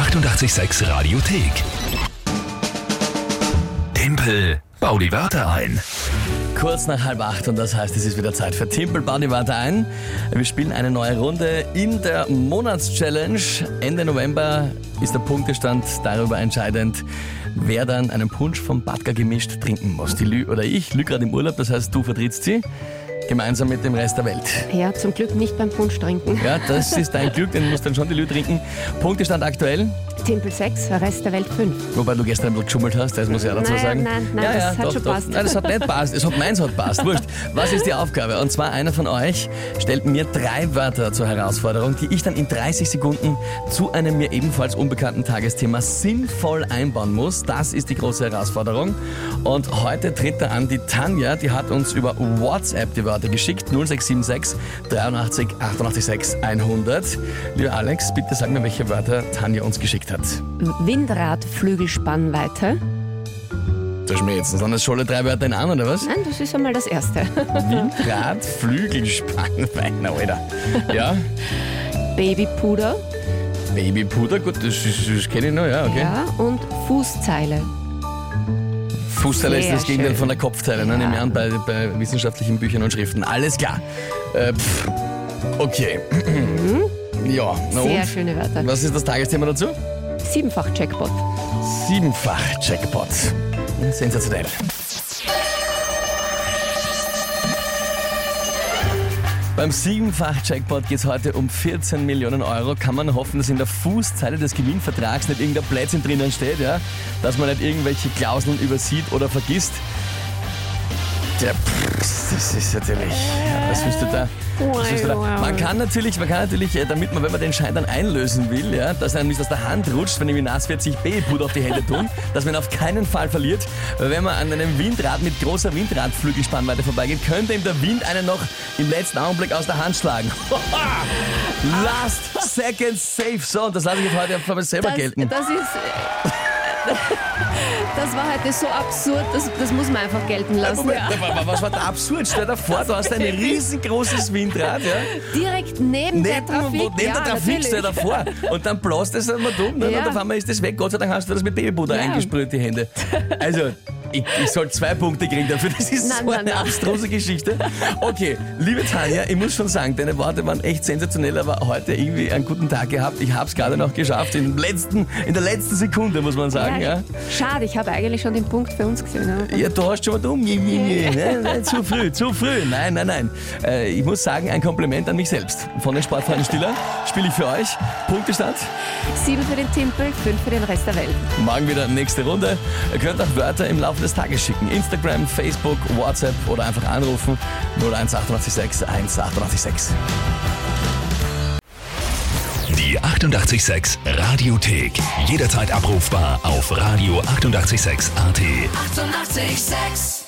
886 Radiothek. Tempel, bau die Wörter ein. Kurz nach halb acht und das heißt, es ist wieder Zeit für Timpel. Bau die Wörter ein. Wir spielen eine neue Runde in der Monatschallenge. Ende November ist der Punktestand darüber entscheidend, wer dann einen Punsch vom Badger gemischt trinken muss. Die Lü oder ich, Lü gerade im Urlaub, das heißt, du vertrittst sie. Gemeinsam mit dem Rest der Welt. Ja, zum Glück nicht beim Punsch trinken. Ja, das ist dein Glück, den muss dann schon die Lü trinken. Punktestand aktuell, Timpel 6, Rest der Welt 5. wobei du gestern ein bisschen geschummelt hast, das muss ich auch dazu Nein, sagen. nein, nein, ja, das ja, hat doch, schon doch. passt. Nein, das hat nicht passt. Es hat meins hat passt. Wurscht. Was ist die Aufgabe? Und zwar einer von euch stellt mir drei Wörter zur Herausforderung, die ich dann in 30 Sekunden zu einem mir ebenfalls unbekannten Tagesthema sinnvoll einbauen muss. Das ist die große Herausforderung. Und heute tritt da an die Tanja, die hat uns über WhatsApp die Wörter geschickt. 0676 83 88 6 100. Lieber Alex, bitte sag mir, welche Wörter Tanja uns geschickt hat. Windradflügelspannweite. Du hast mir jetzt sind das schon alle drei Wörter in einem, oder was? Nein, das ist einmal das erste. Windrad, Flügelspannweite, Alter. Ja, Babypuder. Babypuder, gut, das, das, das kenne ich noch, ja, okay. Ja, und Fußzeile. Fußteile ist das Gegenteil von der Kopfzeile, ne? Nehme ich an, bei, bei wissenschaftlichen Büchern und Schriften. Alles klar. Äh, pff, okay. Ja, na Sehr und? schöne Wörter. Was ist das Tagesthema dazu? Siebenfach Jackpot. Siebenfach Jackpot. Sensationell. Beim Siebenfach-Jackpot geht es heute um 14 Millionen Euro. Kann man hoffen, dass in der Fußzeile des Gewinnvertrags nicht irgendein Plätzchen drinnen steht, ja? dass man nicht irgendwelche Klauseln übersieht oder vergisst. Der, das ist natürlich. Was willst du da? Man kann natürlich, man kann natürlich, äh, damit man, wenn man den Schein dann einlösen will, ja, dass einem nicht aus der Hand rutscht, wenn nass wird, sich B-Put auf die Hände tun, dass man auf keinen Fall verliert. Weil wenn man an einem Windrad mit großer Windradflügelspannweite vorbeigeht, könnte ihm der Wind einen noch im letzten Augenblick aus der Hand schlagen. Last second safe. So, und das lasse ich jetzt heute einfach mal selber Das, gelten. das ist. Das war heute so absurd, das, das muss man einfach gelten lassen. Moment, Ja. was war da absurd? Stell dir vor, du hast ein riesengroßes Windrad, ja? Direkt neben, der Neben, Trafik. wo, neben ja, der Trafik stell dir vor. Und dann bläst es einmal dumm ne? Ja. und auf einmal ist das weg. Gott sei Dank hast du das mit Babypuder eingesprüht, die Hände. Also, ich, ich soll zwei Punkte kriegen dafür. Das ist Nein, so nein, eine nein. abstruse Geschichte. Okay, liebe Tanja, ich muss schon sagen, deine Worte waren echt sensationell, aber heute irgendwie einen guten Tag gehabt. Ich habe es gerade noch geschafft. In, letzten, in der letzten Sekunde, muss man sagen. Ja, Ja, Schade, ich habe eigentlich schon den Punkt für uns gesehen. ja, du hast schon mal dumm. Nee. Nein, zu früh, zu früh. Nein, nein, nein. Äh, ich muss sagen, ein Kompliment an mich selbst. Von den Sportfreien Stiller spiele ich für euch. Punktestand. Sieben für den Timpel, fünf für den Rest der Welt. Morgen wieder nächste Runde. Ihr könnt auch Wörter im Laufe des Tages schicken. Instagram, Facebook, WhatsApp oder einfach anrufen 01886 18886. Die 886 Radiothek. Jederzeit abrufbar auf radio886.at. 886! 886